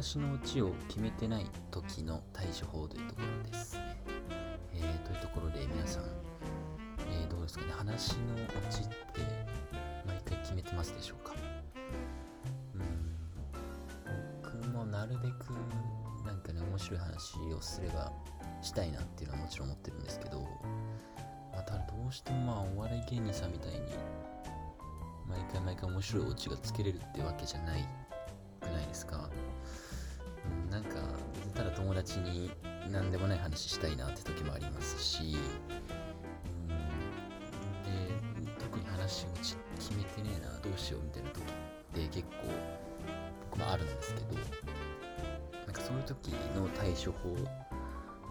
話のオチを決めてない時の対処法というところです。ね。えー、というところで皆さん、えー、どうですかね、話のオチって毎回決めてますでしょうか？うん。僕もなるべくなんかね、面白い話をすればしたいなっていうのはもちろん思ってるんですけど、ま、ただどうしてもまあお笑い芸人さんみたいに毎回毎回面白いオチがつけれるってわけじゃないくないですか、なんかただ友達に何でもない話したいなって時もありますし、うん、で特に話を決めてねえなどうしようみたいな時って結構僕もあるんですけどなんかそういう時の対処法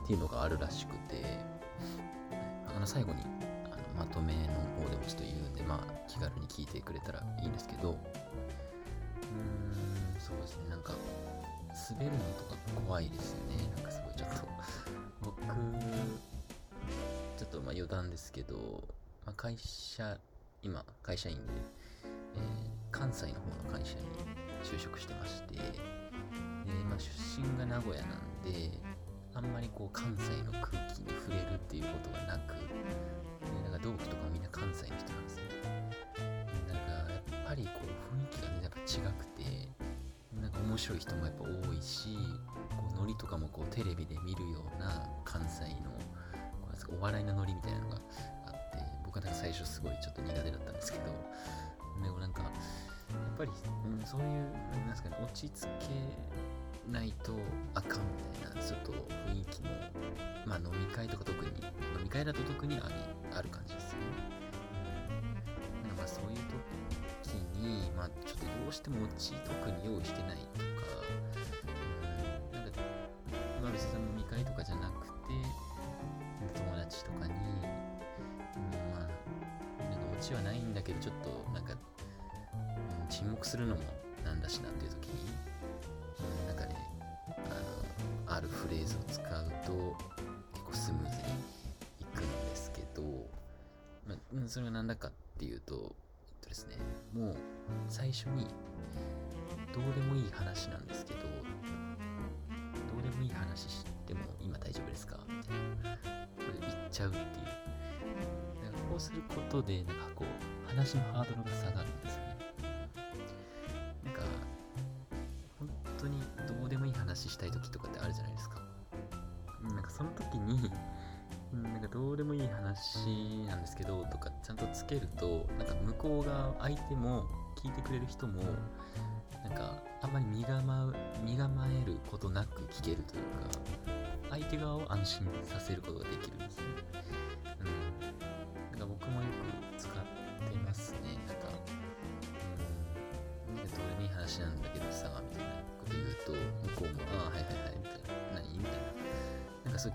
っていうのがあるらしくてあの最後にあのまとめの方でもちょっと言うんでまあ気軽に聞いてくれたらいいん滑るのとか怖いですよねなんかすごいちょっと僕ちょっとまあ余談ですけど、まあ、会社今会社員で、えー、関西の方の会社に就職してましてで、まあ、出身が名古屋なんであんまりこう関西の空気に触れるっていうことがなく、でなんか同期とかみんな関西の人なんですね。なんかやっぱりこう雰囲気がねやっぱ違くてなんか面白い人もやっぱ多いしこうノリとかもこうテレビで見るような関西のこうお笑いのノリみたいなのがあって僕はなんか最初すごいちょっと苦手だったんですけどでもなんかやっぱり、うん、そういうなんですかね落ち着けないとあかんみたいなちょっと雰囲気もまあ飲み会とか特に飲み会だと特にありある感じですよね、うん、なんかそういう時にまあちょっとどうしてもオチ特に用意してないとか、うん、なんかまあ別に飲み会とかじゃなくて友達とかに、うん、まあなんかオチはないんだけどちょっとなんか、うん、沈黙するのもなんだしなっていう時になんかねあのあるフレーズを使うと結構スムーズにいくんですけど、まあ、それが何だかっていうと、とですね、もう最初にどうでもいい話なんですけどどうでもいい話しても今大丈夫ですか？みたいなこれ言っちゃうっていう。こうすることでなんかこう話のハードルが下がるんですよね。なんか本当にどうでもいい話したい時とかってあるじゃないですか。なんかその時に、なんかどうでもいい話なんですけどとかちゃんとつけると、なんか向こうが相手も聞いてくれる人も、なんかあんまり身構身構えることなく聞けるというか、相手側を安心させることができるんですね。うん。だから僕もよく使ってますね。なんか、うん、なんかどうでもいい話なんだけどさ、みたいなこと言うと、向こうも、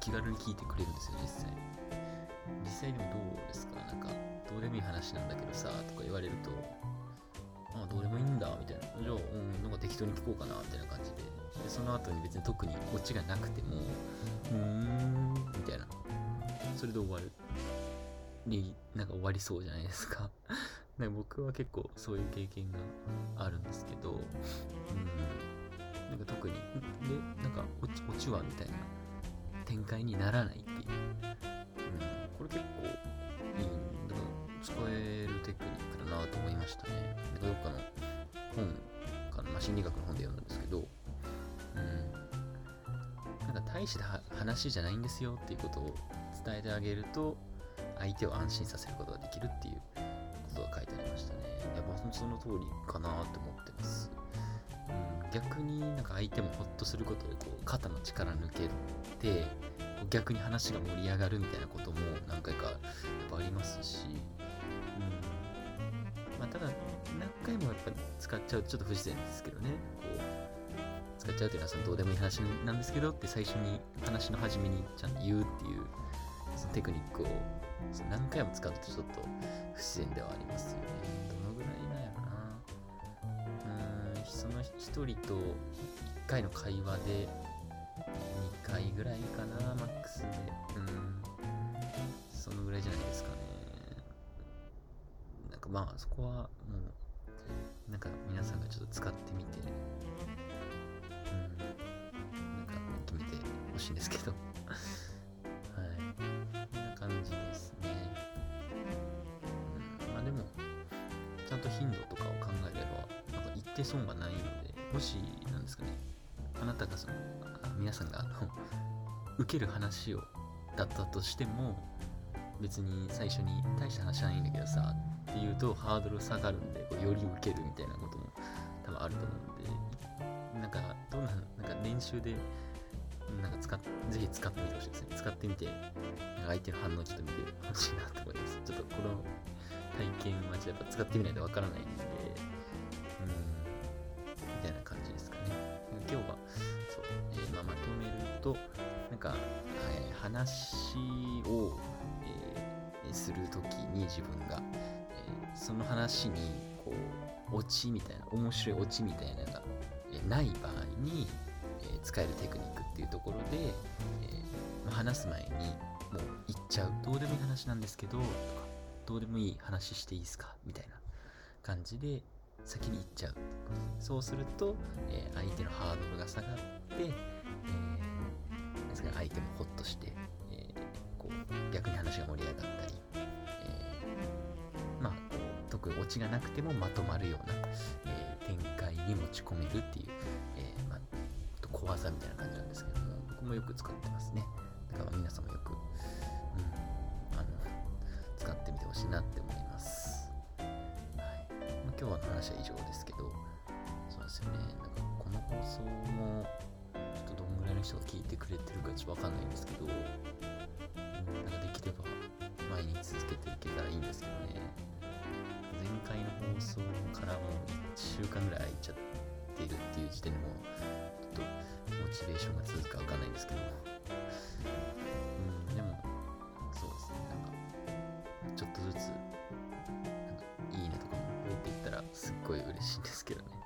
気軽に聞いてくれるんですよ、実際。実際でもどうですか？なんか、どうでもいい話なんだけどさ、とか言われると、ああ、どうでもいいんだ、みたいな。じゃあ、うん、なんか適当に聞こうかな、みたいな感じで。で、その後に別に特にオチがなくても、うーん、みたいな。それで終わる。に、なんか終わりそうじゃないですか？か僕は結構そういう経験があるんですけど、うん、なんか特に、で、なんか落ち、落ちはみたいな展開にならないっていう。うん、これ結構いい、だか使えるテクニックだなと思いましたね。どっかの本かな、ま、心理学の本で読んだんですけど、うん、なんか大した話じゃないんですよっていうことを伝えてあげると、相手を安心させることができるっていうことが書いてありましたね。いや、まあ、その通りかなと思ってます。逆になんか相手もホッとすることでこう肩の力抜けてう逆に話が盛り上がるみたいなことも何回かやっぱありますし、うん。まあ、ただ何回もやっぱ使っちゃうとちょっと不自然ですけどね。こう使っちゃうというのはそのどうでもいい話なんですけどって最初に話の初めにちゃんと言うっていうそのテクニックをその何回も使うとちょっと不自然ではありますよね。どのぐらいなのかな。うんその。1人と1回の会話で2回ぐらいかな、マッまあ、そこはもう、なんか皆さんがちょっと使ってみて、うんなんか決めてほ。しいんですけど。はい。こんな感じですね。うん。まあでもちゃんと頻度とかを考えればなんか言って損がないのでもしなんですかねあなたがその皆さんがあの受ける話をだったとしても別に最初に大した話じゃないんだけどさっていうとハードル下がるんでこうより受けるみたいなことも多分あると思うんでなんかどんななんか練習でなんか使っぜひ使ってみてほしいですね。使ってみて相手の反応ちょっと見てほしいなと思います。ちょっとこの体験はちょっとやっぱ使ってみないとわからないんでうんみたいな感じですかね。今日はそう、えーまあ、まとめるとなんか、はい、話を、えー、するときに自分が、その話にこうオチみたいな面白いオチみたいなのが、ない場合に、えー、使えるテクニックっていうところで、えー、話す前にもう言っちゃう。どうでもいい話なんですけどとかどうでもいい話していいですかみたいな感じで先に言っちゃう。そうすると、えー、相手のハードルが下がって、えー相手もホッとして、えー、こう逆に話が盛り上がったり。こう特にオチがなくてもまとまるような、えー、展開に持ち込めるっていう、えーまあ、小技みたいな感じなんですけども僕もよく使ってますね。だから皆さんもよく、うん、あの使ってみてほしいなって思います、はい。まあ、今日の話は以上ですけどそうですよね。なんかこの放送もちょっとどんぐらいの人が聞いてくれてるかちょっとわかんないんですけど、うん、なんかできれば毎日続けていけたら放送からもう1週間ぐらい空いちゃってるっていう時点でもちょっとモチベーションが続くか分かんないんですけど、うん、でも、そうですね、なんか、ちょっとずつ、なんか、いいねとかも増えていったらすっごい嬉しいんですけどね。